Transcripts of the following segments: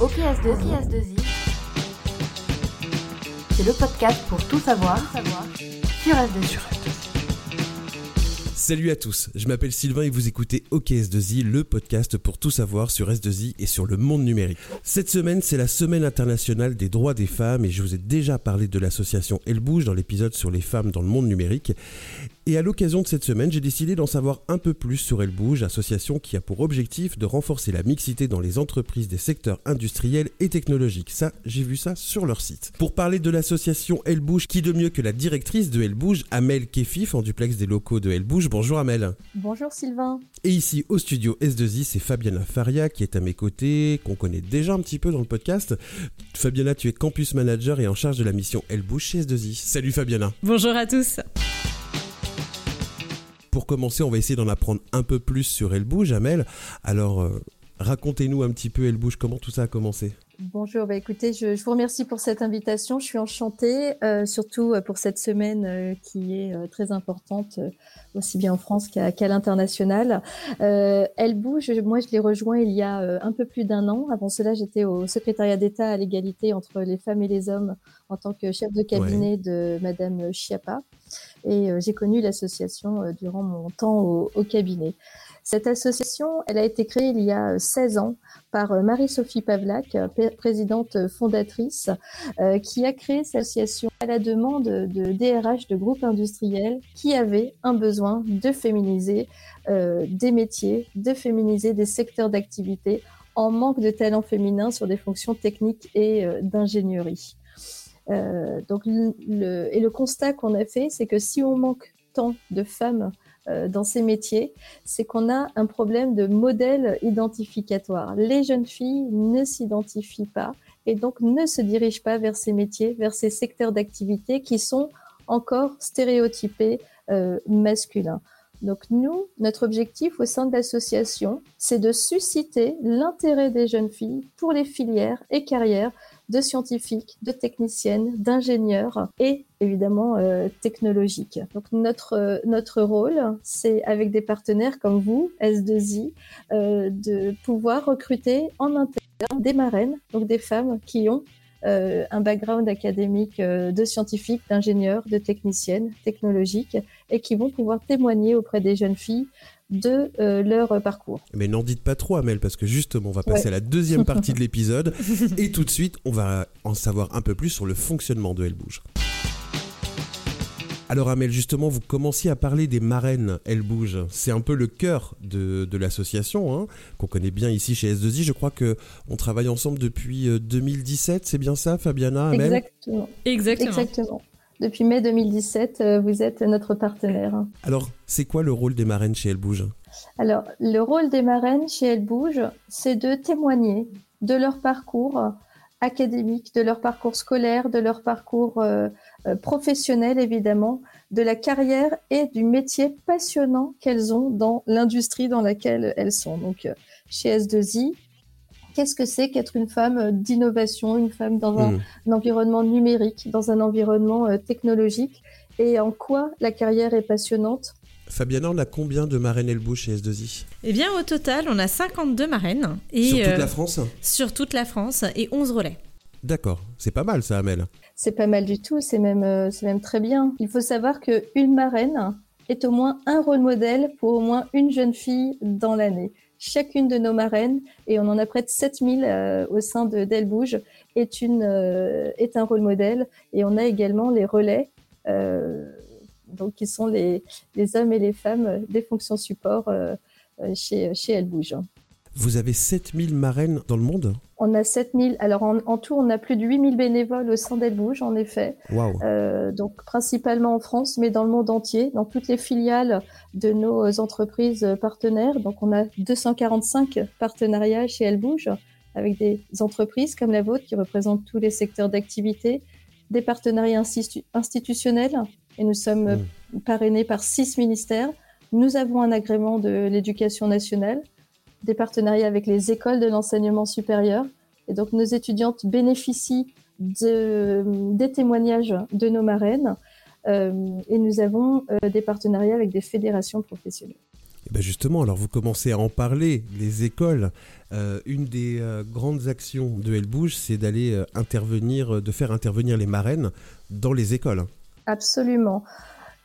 OPS2I, OPS2I. c'est le podcast pour tout savoir, savoir sur S2I. Salut à tous, je m'appelle Sylvain et vous écoutez OKS2I, le podcast pour tout savoir sur S2I et sur le monde numérique. Cette semaine, c'est la semaine internationale des droits des femmes et je vous ai déjà parlé de l'association Elle Bouge dans l'épisode sur les femmes dans le monde numérique. Et à l'occasion de cette semaine, j'ai décidé d'en savoir un peu plus sur Elle Bouge, association qui a pour objectif de renforcer la mixité dans les entreprises des secteurs industriels et technologiques. Ça, j'ai vu ça sur leur site. Pour parler de l'association Elle Bouge, qui de mieux que la directrice de Elle Bouge, Amel Kefif, en duplex des locaux de Elle Bouge. Bonjour Amel. Bonjour Sylvain. Et ici au studio S2I, c'est Fabiana Faria qui est à mes côtés, qu'on connaît déjà un petit peu dans le podcast. Fabiana, tu es campus manager et en charge de la mission Elle Bouge chez S2I. Salut Fabiana. Bonjour à tous. Pour commencer, on va essayer d'en apprendre un peu plus sur Elle Bouge, Amel. Alors, euh, racontez-nous un petit peu Elle Bouge, comment tout ça a commencé? Bonjour, bah écoutez, je, vous remercie pour cette invitation. Je suis enchantée, euh, surtout euh, pour cette semaine qui est très importante, aussi bien en France qu'à l'international. Elle bouge, moi je l'ai rejoint il y a un peu plus d'un an. Avant cela, j'étais au secrétariat d'État à l'égalité entre les femmes et les hommes en tant que chef de cabinet de Madame Chiappa. Et euh, j'ai connu l'association euh, durant mon temps au, cabinet. Cette association, elle a été créée il y a 16 ans par Marie-Sophie Pavlak, présidente fondatrice, euh, qui a créé cette association à la demande de DRH de groupes industriels qui avaient un besoin de féminiser des métiers, de féminiser des secteurs d'activité en manque de talent féminin sur des fonctions techniques et d'ingénierie. Euh, donc et le constat qu'on a fait, c'est que si on manque tant de femmes euh, dans ces métiers, c'est qu'on a un problème de modèle identificatoire. Les jeunes filles ne s'identifient pas et donc ne se dirigent pas vers ces métiers, vers ces secteurs d'activité qui sont encore stéréotypés euh, masculins. Donc nous, notre objectif au sein de l'association, c'est de susciter l'intérêt des jeunes filles pour les filières et carrières de scientifiques, de techniciennes, d'ingénieurs et évidemment euh, technologiques. Donc notre euh, notre rôle, c'est avec des partenaires comme vous, S2I, euh, de pouvoir recruter en interne des marraines, donc des femmes qui ont un background académique de scientifiques, d'ingénieurs, de techniciennes technologiques et qui vont pouvoir témoigner auprès des jeunes filles de euh, leur parcours. Mais n'en dites pas trop, Amel, parce que justement, on va passer à la deuxième partie de l'épisode et tout de suite, on va en savoir un peu plus sur le fonctionnement de Elle Bouge. Alors Amel, justement, vous commenciez à parler des marraines Elles Bougent. C'est un peu le cœur de, l'association, hein, qu'on connaît bien ici chez S2I. Je crois qu'on travaille ensemble depuis 2017, euh, c'est bien ça, Fabiana, Amel? Exactement. Exactement. Depuis mai 2017, euh, vous êtes notre partenaire. Alors, c'est quoi le rôle des marraines chez Elles Bougent Alors, le rôle des marraines chez Elles Bougent, c'est de témoigner de leur parcours académique, de leur parcours scolaire, de leur parcours euh, euh, professionnel évidemment, de la carrière et du métier passionnant qu'elles ont dans l'industrie dans laquelle elles sont. Donc chez S2I, qu'est-ce que c'est qu'être une femme d'innovation, une femme dans un, hmm. environnement numérique, dans un environnement technologique? Et en quoi la carrière est passionnante? Fabiana, on a combien de marraines Elbouche chez S2I Eh bien, au total, on a 52 marraines. Et, sur toute la euh, France? Sur toute la France et 11 relais. D'accord, c'est pas mal ça, Amel. C'est pas mal du tout, c'est même, euh, c'est même très bien. Il faut savoir qu'une marraine est au moins un rôle modèle pour au moins une jeune fille dans l'année. Chacune de nos marraines, et on en a près de 7000 euh, au sein de Delbouge, est, une, est un rôle modèle. Et on a également les relais donc qui sont les, hommes et les femmes des fonctions support euh, euh, chez, chez Elle Bouge. Vous avez 7000 marraines dans le monde On a 7000. Alors en, tout, on a plus de 8000 bénévoles au sein d'Elle Bouge, en effet. Euh, donc principalement en France, mais dans le monde entier, dans toutes les filiales de nos entreprises partenaires. Donc on a 245 partenariats chez Elle Bouge avec des entreprises comme la vôtre qui représentent tous les secteurs d'activité, des partenariats institutionnels et nous sommes mmh. parrainés par six ministères. Nous avons un agrément de l'éducation nationale, des partenariats avec les écoles de l'enseignement supérieur. Et donc nos étudiantes bénéficient de, des témoignages de nos marraines. Euh, et nous avons euh, des partenariats avec des fédérations professionnelles. Et ben justement, alors vous commencez à en parler, les écoles. Euh, une des grandes actions de Elle Bouge, c'est d'aller intervenir, de faire intervenir les marraines dans les écoles. Absolument.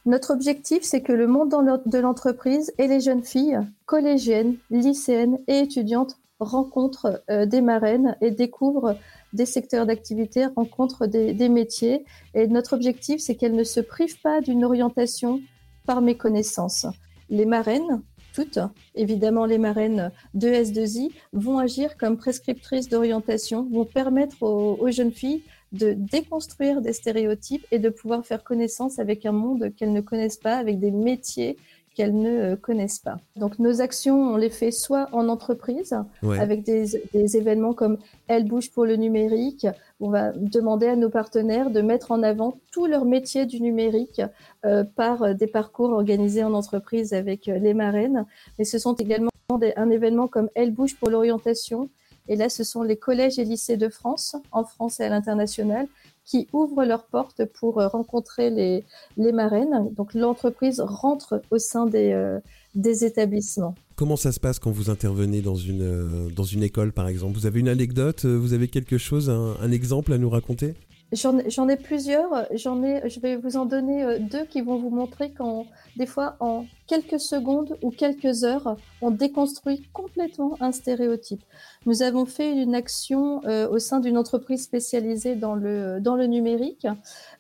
Notre objectif, c'est que le monde de l'entreprise et les jeunes filles, collégiennes, lycéennes et étudiantes rencontrent des marraines et découvrent des secteurs d'activité, rencontrent des, des métiers. Et notre objectif, c'est qu'elles ne se privent pas d'une orientation par méconnaissance. Les marraines, toutes, évidemment les marraines de S2I, vont agir comme prescriptrices d'orientation, vont permettre aux, jeunes filles de déconstruire des stéréotypes et de pouvoir faire connaissance avec un monde qu'elles ne connaissent pas, avec des métiers qu'elles ne euh, connaissent pas. Donc nos actions, on les fait soit en entreprise, avec des, événements comme Elle bouge pour le numérique. On va demander à nos partenaires de mettre en avant tous leurs métiers du numérique euh, par des parcours organisés en entreprise avec euh, les marraines. Mais ce sont également un événement comme Elle bouge pour l'orientation. Et là, ce sont les collèges et lycées de France, en France et à l'international, qui ouvrent leurs portes pour euh, rencontrer les, les marraines. Donc l'entreprise rentre au sein des, euh, des établissements. Comment ça se passe quand vous intervenez dans une, euh, dans une école, par exemple? Vous avez une anecdote? Vous avez quelque chose, un exemple à nous raconter? J'en ai plusieurs. J'en ai, je vais vous en donner euh, deux qui vont vous montrer qu'en des fois en quelques secondes ou quelques heures, on déconstruit complètement un stéréotype. Nous avons fait une action euh, au sein d'une entreprise spécialisée dans le dans le numérique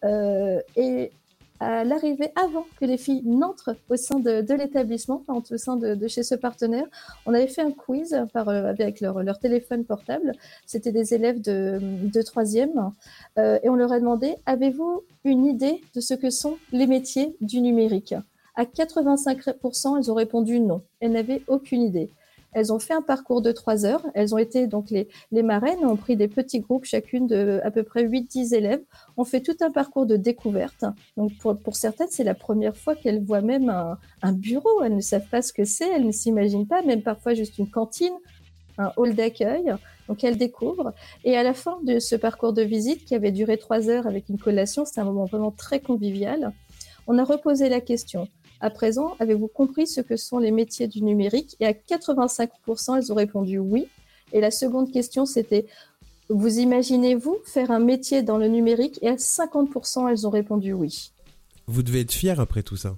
euh, et à l'arrivée, avant que les filles n'entrent au sein de, l'établissement, au sein de, chez ce partenaire, on avait fait un quiz par, euh, avec leur, téléphone portable. C'était des élèves de, de troisième. Euh, et on leur a demandé, avez-vous une idée de ce que sont les métiers du numérique? À 85%, elles ont répondu non. Elles n'avaient aucune idée. Elles ont fait un parcours de trois heures. Elles ont été donc les, les marraines ont pris des petits groupes, chacune de à peu près 8-10 élèves. On fait tout un parcours de découverte. Donc pour, pour certaines, c'est la première fois qu'elles voient même un, un, bureau. Elles ne savent pas ce que c'est, elles ne s'imaginent pas, même parfois juste une cantine, un hall d'accueil. Donc elles découvrent. Et à la fin de ce parcours de visite qui avait duré trois heures avec une collation, c'était un moment vraiment très convivial. On a reposé la question à présent, avez-vous compris ce que sont les métiers du numérique? Et à 85%, elles ont répondu oui. Et la seconde question, c'était vous imaginez-vous faire un métier dans le numérique? Et à 50%, elles ont répondu oui. Vous devez être fier après tout ça.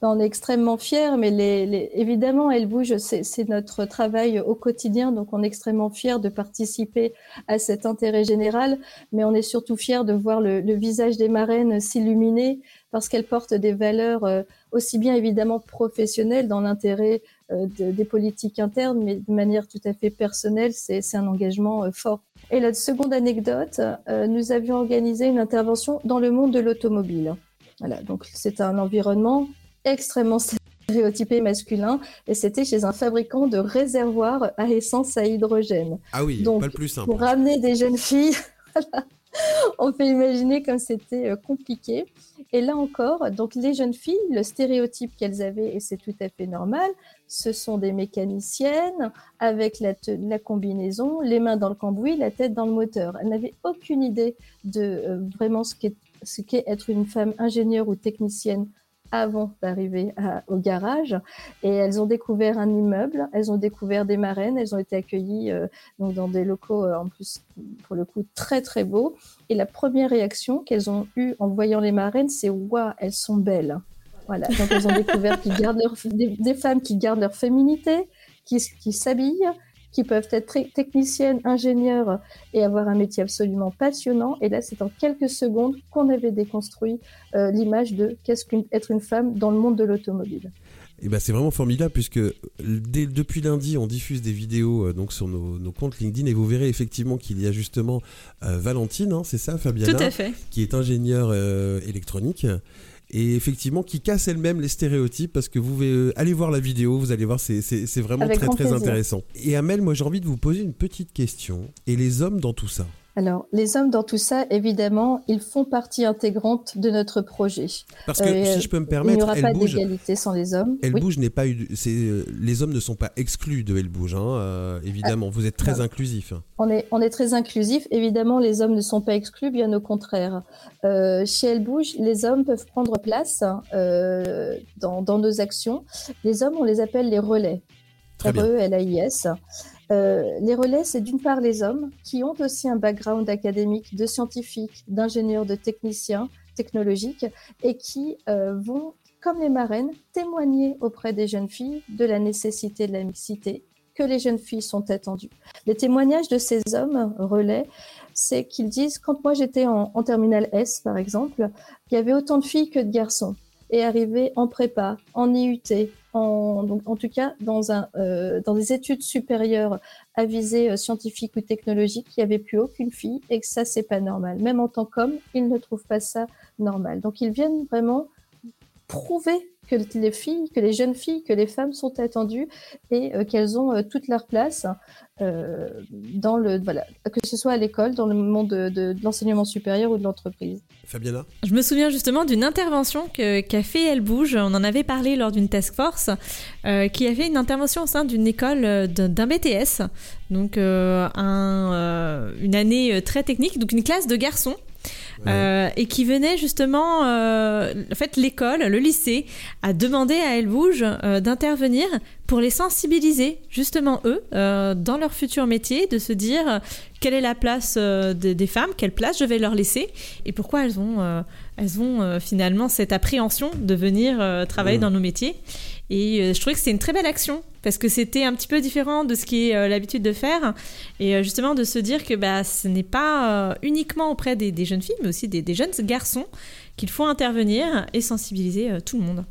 On est extrêmement fiers, mais les, évidemment, elle bouge, c'est notre travail au quotidien, donc on est extrêmement fiers de participer à cet intérêt général, mais on est surtout fiers de voir le, visage des marraines s'illuminer parce qu'elles portent des valeurs euh, aussi bien évidemment professionnelles dans l'intérêt euh, des politiques internes, mais de manière tout à fait personnelle, c'est un engagement euh, fort. Et la seconde anecdote, nous avions organisé une intervention dans le monde de l'automobile. Voilà, donc c'est un environnement extrêmement stéréotypé masculin et c'était chez un fabricant de réservoirs à essence à hydrogène. Ah oui, Donc, pas le plus simple. Pour ramener des jeunes filles, on peut imaginer comme c'était euh, compliqué. Et là encore, donc les jeunes filles, le stéréotype qu'elles avaient, et c'est tout à fait normal, ce sont des mécaniciennes avec la, la, combinaison, les mains dans le cambouis, la tête dans le moteur. Elles n'avaient aucune idée de euh, vraiment ce qu'est ce qu'est être une femme ingénieure ou technicienne avant d'arriver au garage. Et elles ont découvert un immeuble, elles ont découvert des marraines, elles ont été accueillies euh, donc dans des locaux euh, en plus, pour le coup, très très beaux. Et la première réaction qu'elles ont eue en voyant les marraines, c'est waouh, elles sont belles. Voilà, donc elles ont découvert qu'ils gardent des, femmes qui gardent leur féminité, qui s'habillent, qui peuvent être techniciennes, ingénieures et avoir un métier absolument passionnant. Et là, c'est en quelques secondes qu'on avait déconstruit euh, l'image de qu'est-ce qu'être une femme dans le monde de l'automobile. Et eh ben c'est vraiment formidable puisque depuis lundi on diffuse des vidéos euh, donc sur nos, comptes LinkedIn et vous verrez effectivement qu'il y a justement euh, Valentine, hein, c'est ça Fabiana, Tout à fait. qui est ingénieure électronique et effectivement qui casse elle-même les stéréotypes parce que vous euh, allez voir la vidéo, vous allez voir, c'est vraiment très très intéressant. Et Amel, moi j'ai envie de vous poser une petite question. Et les hommes dans tout ça? Alors, les hommes dans tout ça, évidemment, ils font partie intégrante de notre projet. Parce que, si je peux me permettre, il n'y aura pas d'égalité sans les hommes. Elle bouge n'est pas les hommes ne sont pas exclus de Elle bouge, hein, évidemment. vous êtes très inclusif. On est, on est très inclusif. Évidemment, les hommes ne sont pas exclus, bien au contraire. chez Elle bouge, les hommes peuvent prendre place dans, dans nos actions. Les hommes, on les appelle les relais. R-E-L-A-I-S. Euh, les relais, c'est d'une part les hommes qui ont aussi un background académique de scientifiques, d'ingénieurs, de techniciens technologiques et qui euh, vont, comme les marraines, témoigner auprès des jeunes filles de la nécessité de la mixité, que les jeunes filles sont attendues. Les témoignages de ces hommes relais, c'est qu'ils disent, quand moi j'étais en, en terminale S, par exemple, il y avait autant de filles que de garçons et arrivé en prépa, en IUT, en, donc, en tout cas dans, un, euh, dans des études supérieures à visée euh, scientifique ou technologique, il n'y avait plus aucune fille et que ça, c'est pas normal. Même en tant qu'homme, ils ne trouvent pas ça normal. Donc ils viennent vraiment prouver que les filles, que les jeunes filles, que les femmes sont attendues et euh, qu'elles ont toute leur place euh, dans le voilà, que ce soit à l'école, dans le monde de, l'enseignement supérieur ou de l'entreprise. Fabiana? Je me souviens justement d'une intervention qu'a fait Elle Bouge, on en avait parlé lors d'une task force, euh, qui a fait une intervention au sein d'une école euh, d'un BTS, donc un, une année très technique, donc une classe de garçons. Euh, et qui venait justement, euh, en fait, l'école, le lycée, a demandé à Elle Bouge euh, d'intervenir pour les sensibiliser, justement eux, dans leur futur métier, de se dire quelle est la place des femmes, quelle place je vais leur laisser, et pourquoi elles ont, elles ont finalement cette appréhension de venir travailler dans nos métiers. Et euh, je trouvais que c'était une très belle action parce que c'était un petit peu différent de ce qui est euh, l'habitude de faire. Et euh, justement, de se dire que bah, ce n'est pas uniquement auprès des, jeunes filles, mais aussi des, des jeunes garçons qu'il faut intervenir et sensibiliser tout le monde.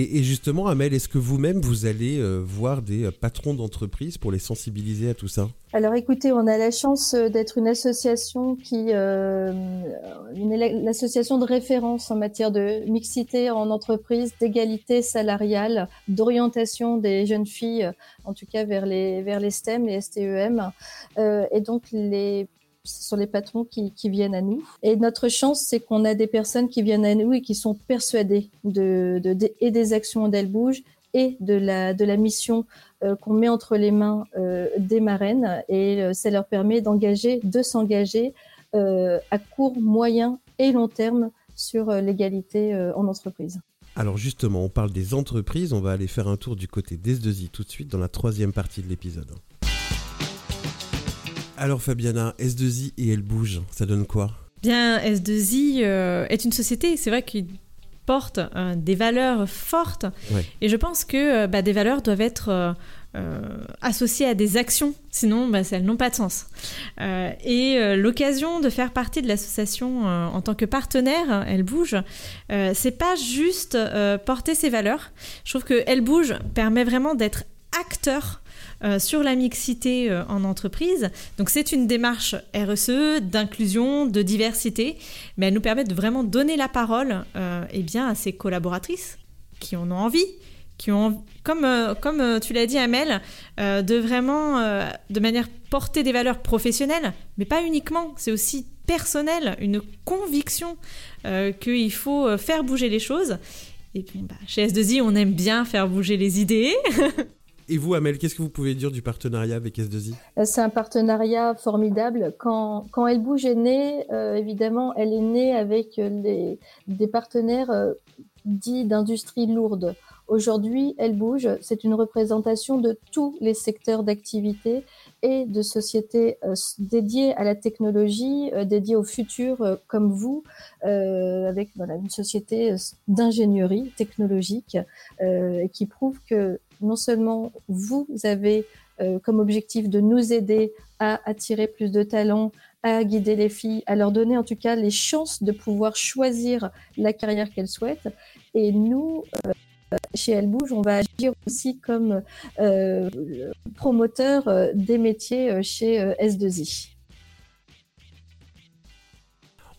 Et, justement, Amel, est-ce que vous-même, vous allez euh, voir des euh, patrons d'entreprise pour les sensibiliser à tout ça? Alors écoutez, on a la chance euh, d'être une association qui, association de référence en matière de mixité en entreprise, d'égalité salariale, d'orientation des jeunes filles, en tout cas vers les, vers les STEM, les STEM. et donc les ce sont les patrons qui, viennent à nous. Et notre chance, c'est qu'on a des personnes qui viennent à nous et qui sont persuadées de, et des actions d'Elle Bouge et de la, de la mission euh, qu'on met entre les mains euh, des marraines. Et euh, ça leur permet d'engager, de s'engager à court, moyen et long terme sur l'égalité en entreprise. Alors justement, on parle des entreprises, on va aller faire un tour du côté des 2 tout de suite dans la troisième partie de l'épisode. Alors Fabiana, S2I et elle bouge, ça donne quoi? Bien, S2I euh, est une société, c'est vrai qu'il porte euh, des valeurs fortes. Et je pense que euh, bah, des valeurs doivent être associées à des actions, sinon bah, elles n'ont pas de sens. et l'occasion de faire partie de l'association en tant que partenaire, Elle Bouge, c'est pas juste porter ses valeurs. Je trouve que Elle Bouge permet vraiment d'être acteur euh, sur la mixité euh, en entreprise. Donc c'est une démarche RSE, d'inclusion, de diversité, mais elle nous permet de vraiment donner la parole euh, eh bien, à ces collaboratrices qui en ont envie, qui ont, comme, comme tu l'as dit Amel, de vraiment, de manière porter des valeurs professionnelles, mais pas uniquement, c'est aussi personnel, une conviction qu'il faut faire bouger les choses. Et bon, bah, chez S2I, on aime bien faire bouger les idées. Et vous, Amel, qu'est-ce que vous pouvez dire du partenariat avec S2I euh, C'est un partenariat formidable. Quand, quand Elle Bouge est née, euh, évidemment, elle est née avec les, des partenaires euh, dits d'industrie lourde. Aujourd'hui, Elle Bouge, c'est une représentation de tous les secteurs d'activité et de sociétés dédiées à la technologie, dédiées au futur comme vous, avec voilà, une société d'ingénierie technologique qui prouve que non seulement vous avez euh, comme objectif de nous aider à attirer plus de talents, à guider les filles, à leur donner en tout cas les chances de pouvoir choisir la carrière qu'elles souhaitent. Et nous, euh, chez Elle Bouge, on va agir aussi comme euh, promoteur des métiers chez S2I.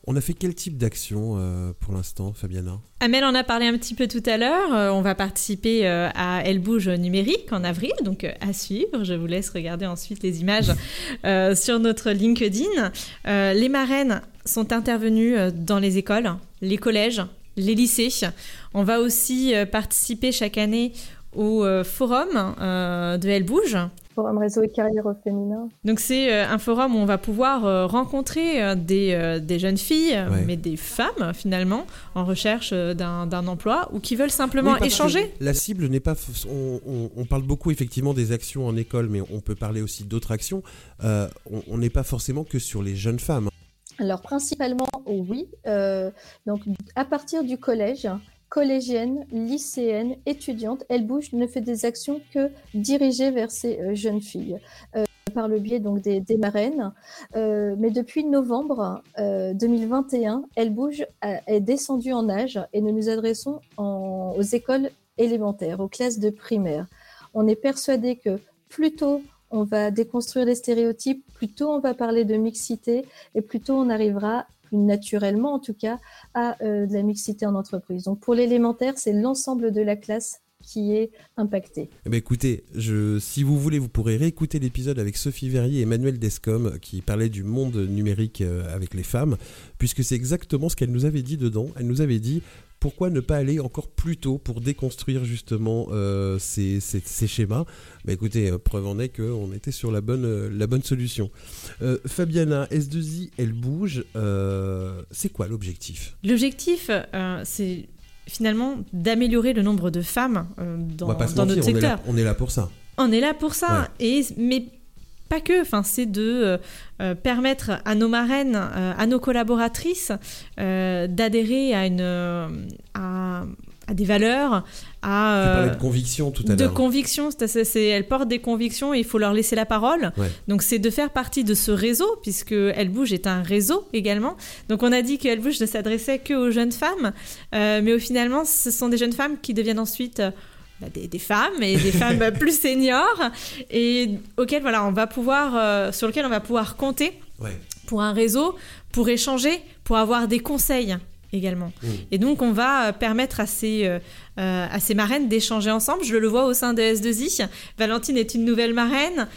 On a fait quel type d'action pour l'instant, Fabiana? Amel en a parlé un petit peu tout à l'heure. on va participer à Elle bouge numérique en avril, donc à suivre. Je vous laisse regarder ensuite les images sur notre LinkedIn. les marraines sont intervenues dans les écoles, les collèges, les lycées. On va aussi participer chaque année au euh, forum euh, de Elle Bouge. Forum Réseau et Carrière au féminin. Donc c'est euh, un forum où on va pouvoir rencontrer des, des, jeunes filles, mais des femmes finalement, en recherche d'un emploi ou qui veulent simplement échanger. La cible n'est pas... On, parle beaucoup effectivement des actions en école, mais on peut parler aussi d'autres actions. on n'est pas forcément que sur les jeunes femmes. Alors principalement, oui. donc à partir du collège, collégienne, lycéenne, étudiante, elle bouge, ne fait des actions que dirigées vers ces euh, jeunes filles. Euh, par le biais donc des, marraines. Euh, mais depuis novembre 2021, Elle bouge est descendue en âge et nous nous adressons aux écoles élémentaires, aux classes de primaire. On est persuadé que plus tôt on va déconstruire les stéréotypes, plus tôt on va parler de mixité et plus tôt on arrivera naturellement en tout cas, à euh, de la mixité en entreprise. Donc pour l'élémentaire, c'est l'ensemble de la classe qui est impacté. Eh ben écoutez, si vous voulez, vous pourrez réécouter l'épisode avec Sophie Verrier et Emmanuel Descom qui parlait du monde numérique euh, avec les femmes, puisque c'est exactement ce qu'elle nous avait dit dedans. Elle nous avait dit pourquoi ne pas aller encore plus tôt pour déconstruire justement euh, ces, schémas? Bah écoutez, euh, preuve en est qu'on était sur la bonne, euh, la bonne solution. Fabiana, S2I, elle bouge. c'est quoi l'objectif? L'objectif, c'est finalement d'améliorer le nombre de femmes dans, notre secteur. On est, là, pour ça. On est là pour ça. Et, mais pas que, enfin, c'est de euh, euh, permettre à nos marraines, euh, à nos collaboratrices d'adhérer à, une, à, des valeurs, à... tu de conviction tout à l'heure. De conviction, elles portent des convictions et il faut leur laisser la parole. Donc c'est de faire partie de ce réseau, puisque Elle Bouge est un réseau également. Donc on a dit qu'Elle Bouge ne s'adressait que aux jeunes femmes, mais au finalement, ce sont des jeunes femmes qui deviennent ensuite bah, des, femmes et des femmes plus seniors et auxquelles voilà on va pouvoir euh, sur lequel on va pouvoir compter pour un réseau pour échanger pour avoir des conseils également. Mmh. et donc on va euh, permettre à ces euh, à ces marraines d'échanger ensemble. Je le vois au sein de S2I Valentine est une nouvelle marraine.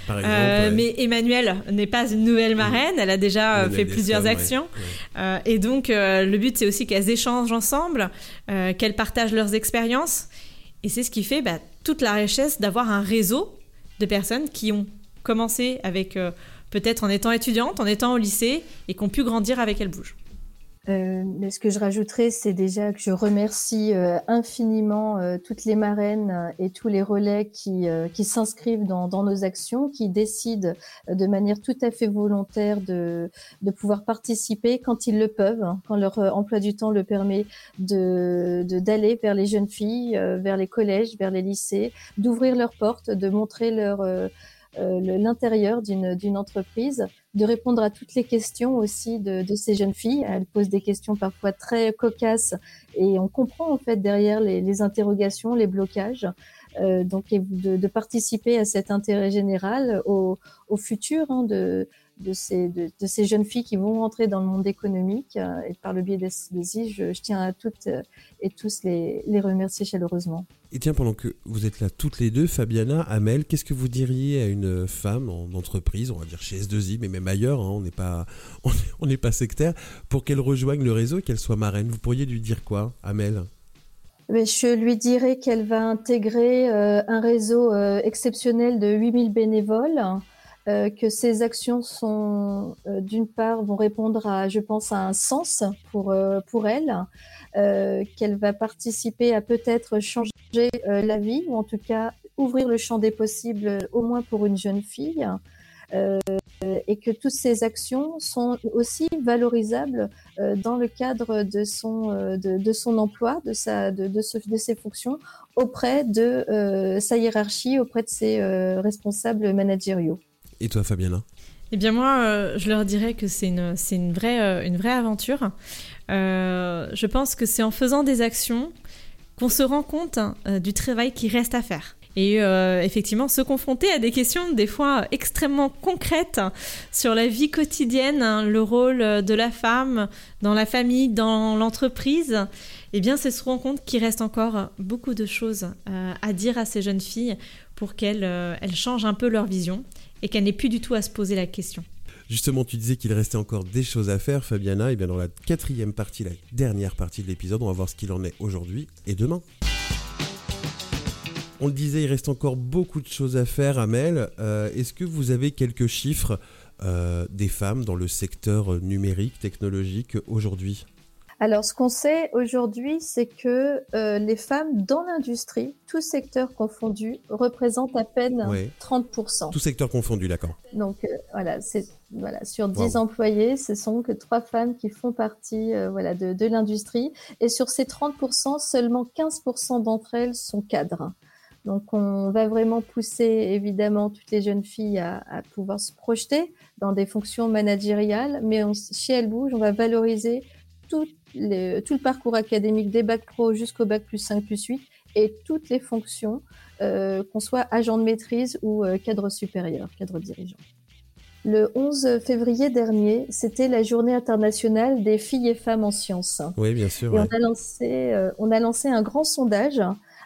Mais Emmanuelle n'est pas une nouvelle mmh. marraine. Elle a déjà fait plusieurs actions. Et donc le but c'est aussi qu'elles échangent ensemble qu'elles partagent leurs expériences et c'est ce qui fait bah, toute la richesse d'avoir un réseau de personnes qui ont commencé avec euh, peut-être en étant étudiantes, en étant au lycée et qui ont pu grandir avec Elle Bouge. Euh, mais ce que je rajouterais, c'est déjà que je remercie euh, infiniment euh, toutes les marraines et tous les relais qui, s'inscrivent dans, dans, nos actions, qui décident de manière tout à fait volontaire de, de pouvoir participer quand ils le peuvent, hein, quand leur emploi du temps le permet, de d'aller vers les jeunes filles, vers les collèges, vers les lycées, d'ouvrir leurs portes, de montrer leur l'intérieur d'une entreprise de répondre à toutes les questions aussi de, de, ces jeunes filles. Elles posent des questions parfois très cocasses et on comprend en fait derrière les, les interrogations, les blocages. Euh, donc de, de, participer à cet intérêt général au, au futur hein, de, de ces, de, ces jeunes filles qui vont rentrer dans le monde économique. Euh, et par le biais des je, je, tiens à toutes euh, et tous les, les, remercier chaleureusement. Et tiens, pendant que vous êtes là toutes les deux, Fabiana, Amel, qu'est-ce que vous diriez à une femme en entreprise, on va dire chez S2I, mais même ailleurs, hein, on n'est pas, on pas sectaire, pour qu'elle rejoigne le réseau et qu'elle soit marraine? Vous pourriez lui dire quoi, Amel? Je lui dirais qu'elle va intégrer euh, un réseau exceptionnel de 8000 bénévoles euh, que ces actions sont, euh, d'une part, vont répondre à, je pense, à un sens pour, euh, pour elle, qu'elle va participer à peut-être changer la vie, ou en tout cas ouvrir le champ des possibles, au moins pour une jeune fille. et que toutes ces actions sont aussi valorisables dans le cadre de son, de, de son emploi, de, sa, de, de, de ses fonctions, auprès de sa hiérarchie, auprès de ses responsables managériaux. Et toi, Fabiana eh bien moi, euh, je leur dirais que c'est une, une, vraie, euh, une vraie aventure. Euh, je pense que c'est en faisant des actions qu'on se rend compte du travail qui reste à faire. et effectivement se confronter à des questions des fois extrêmement concrètes sur la vie quotidienne, hein, le rôle de la femme dans la famille, dans l'entreprise, eh bien c'est se rendre compte qu'il reste encore beaucoup de choses à dire à ces jeunes filles pour qu'elles elles changent un peu leur vision et qu'elles n'aient plus du tout à se poser la question. Justement, tu disais qu'il restait encore des choses à faire, Fabiana. Et bien dans la quatrième partie, la dernière partie de l'épisode, on va voir ce qu'il en est aujourd'hui et demain. On le disait, il reste encore beaucoup de choses à faire, Amel. Euh, est-ce que vous avez quelques chiffres euh, des femmes dans le secteur numérique, technologique aujourd'hui? Alors, ce qu'on sait aujourd'hui, c'est que euh, les femmes dans l'industrie, tout secteur confondu, représentent à peine 30%. Tout secteur confondu, d'accord. Donc, voilà, c'est voilà, sur 10 employés, ce sont que trois femmes qui font partie voilà, de, de l'industrie. Et sur ces 30%, seulement 15% d'entre elles sont cadres. Donc, on va vraiment pousser évidemment toutes les jeunes filles à, pouvoir se projeter dans des fonctions managériales, mais chez Elle Bouge, on va valoriser tout, le parcours académique des bacs pro jusqu'au bac plus 5 plus 8 et toutes les fonctions, euh, qu'on soit agent de maîtrise ou euh, cadre supérieur, cadre dirigeant. Le 11 février dernier, c'était la journée internationale des filles et femmes en sciences. Oui, bien sûr. Et on, a lancé, euh, on a lancé un grand sondage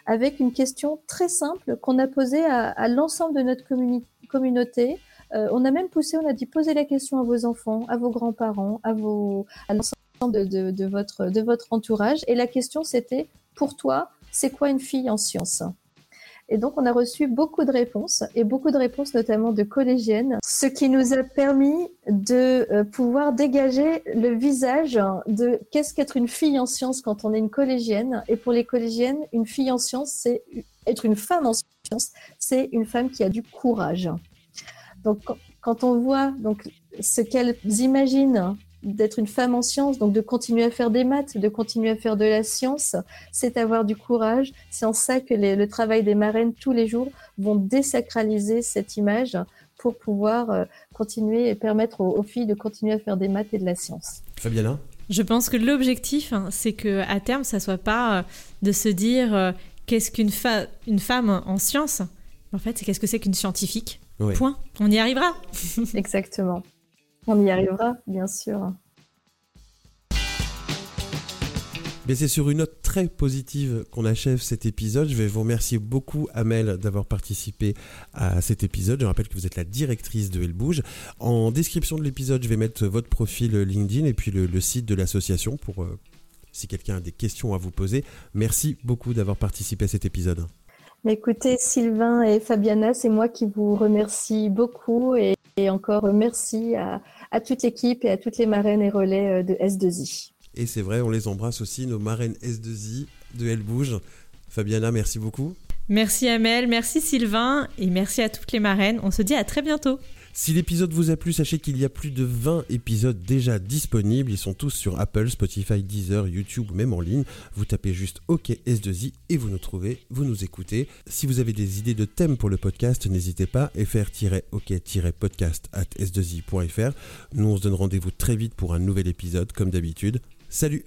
avec une question très simple qu'on a posée à, l'ensemble de notre communauté. On a même poussé, on a dit posez la question à vos enfants, à vos grands-parents, à, vos, à l'ensemble de, votre, entourage. Et la question c'était, pour toi, c'est quoi une fille en sciences? Et donc, on a reçu beaucoup de réponses, et beaucoup de réponses notamment de collégiennes, ce qui nous a permis de euh, pouvoir dégager le visage de qu'est-ce qu'être une fille en sciences quand on est une collégienne. Et pour les collégiennes, une fille en sciences, c'est être une femme en sciences, c'est une femme qui a du courage. Donc, quand on voit donc ce qu'elles imaginent d'être une femme en sciences, donc de continuer à faire des maths, de continuer à faire de la science, c'est avoir du courage. C'est en ça que le travail des marraines tous les jours vont désacraliser cette image pour pouvoir euh, continuer et permettre aux, filles de continuer à faire des maths et de la science. Fabiana? Je pense que l'objectif, hein, c'est que à terme, ça soit pas euh, de se dire euh, qu'est-ce qu'une une femme en sciences. En fait, c'est qu'est-ce que c'est qu'une scientifique? Point. On y arrivera. Exactement. On y arrivera, bien sûr. Mais c'est sur une note très positive qu'on achève cet épisode. Je vais vous remercier beaucoup, Amel, d'avoir participé à cet épisode. Je rappelle que vous êtes la directrice de Elle Bouge. En description de l'épisode, je vais mettre votre profil LinkedIn et puis le, site de l'association pour euh, si quelqu'un a des questions à vous poser. Merci beaucoup d'avoir participé à cet épisode. Écoutez, Sylvain et Fabiana, c'est moi qui vous remercie beaucoup et, encore merci à, à toute l'équipe et à toutes les marraines et relais euh, de S2I. Et c'est vrai, on les embrasse aussi, nos marraines S2I de Elle Bouge. Fabiana, merci beaucoup. Merci Amel, merci Sylvain et merci à toutes les marraines. On se dit à très bientôt. Si l'épisode vous a plu, sachez qu'il y a plus de 20 épisodes déjà disponibles. Ils sont tous sur Apple, Spotify, Deezer, YouTube, même en ligne. Vous tapez juste OK S2I et vous nous trouvez, vous nous écoutez. Si vous avez des idées de thèmes pour le podcast, n'hésitez pas, fr-ok-podcast at s2i.fr. Nous, on se donne rendez-vous très vite pour un nouvel épisode, comme d'habitude. Salut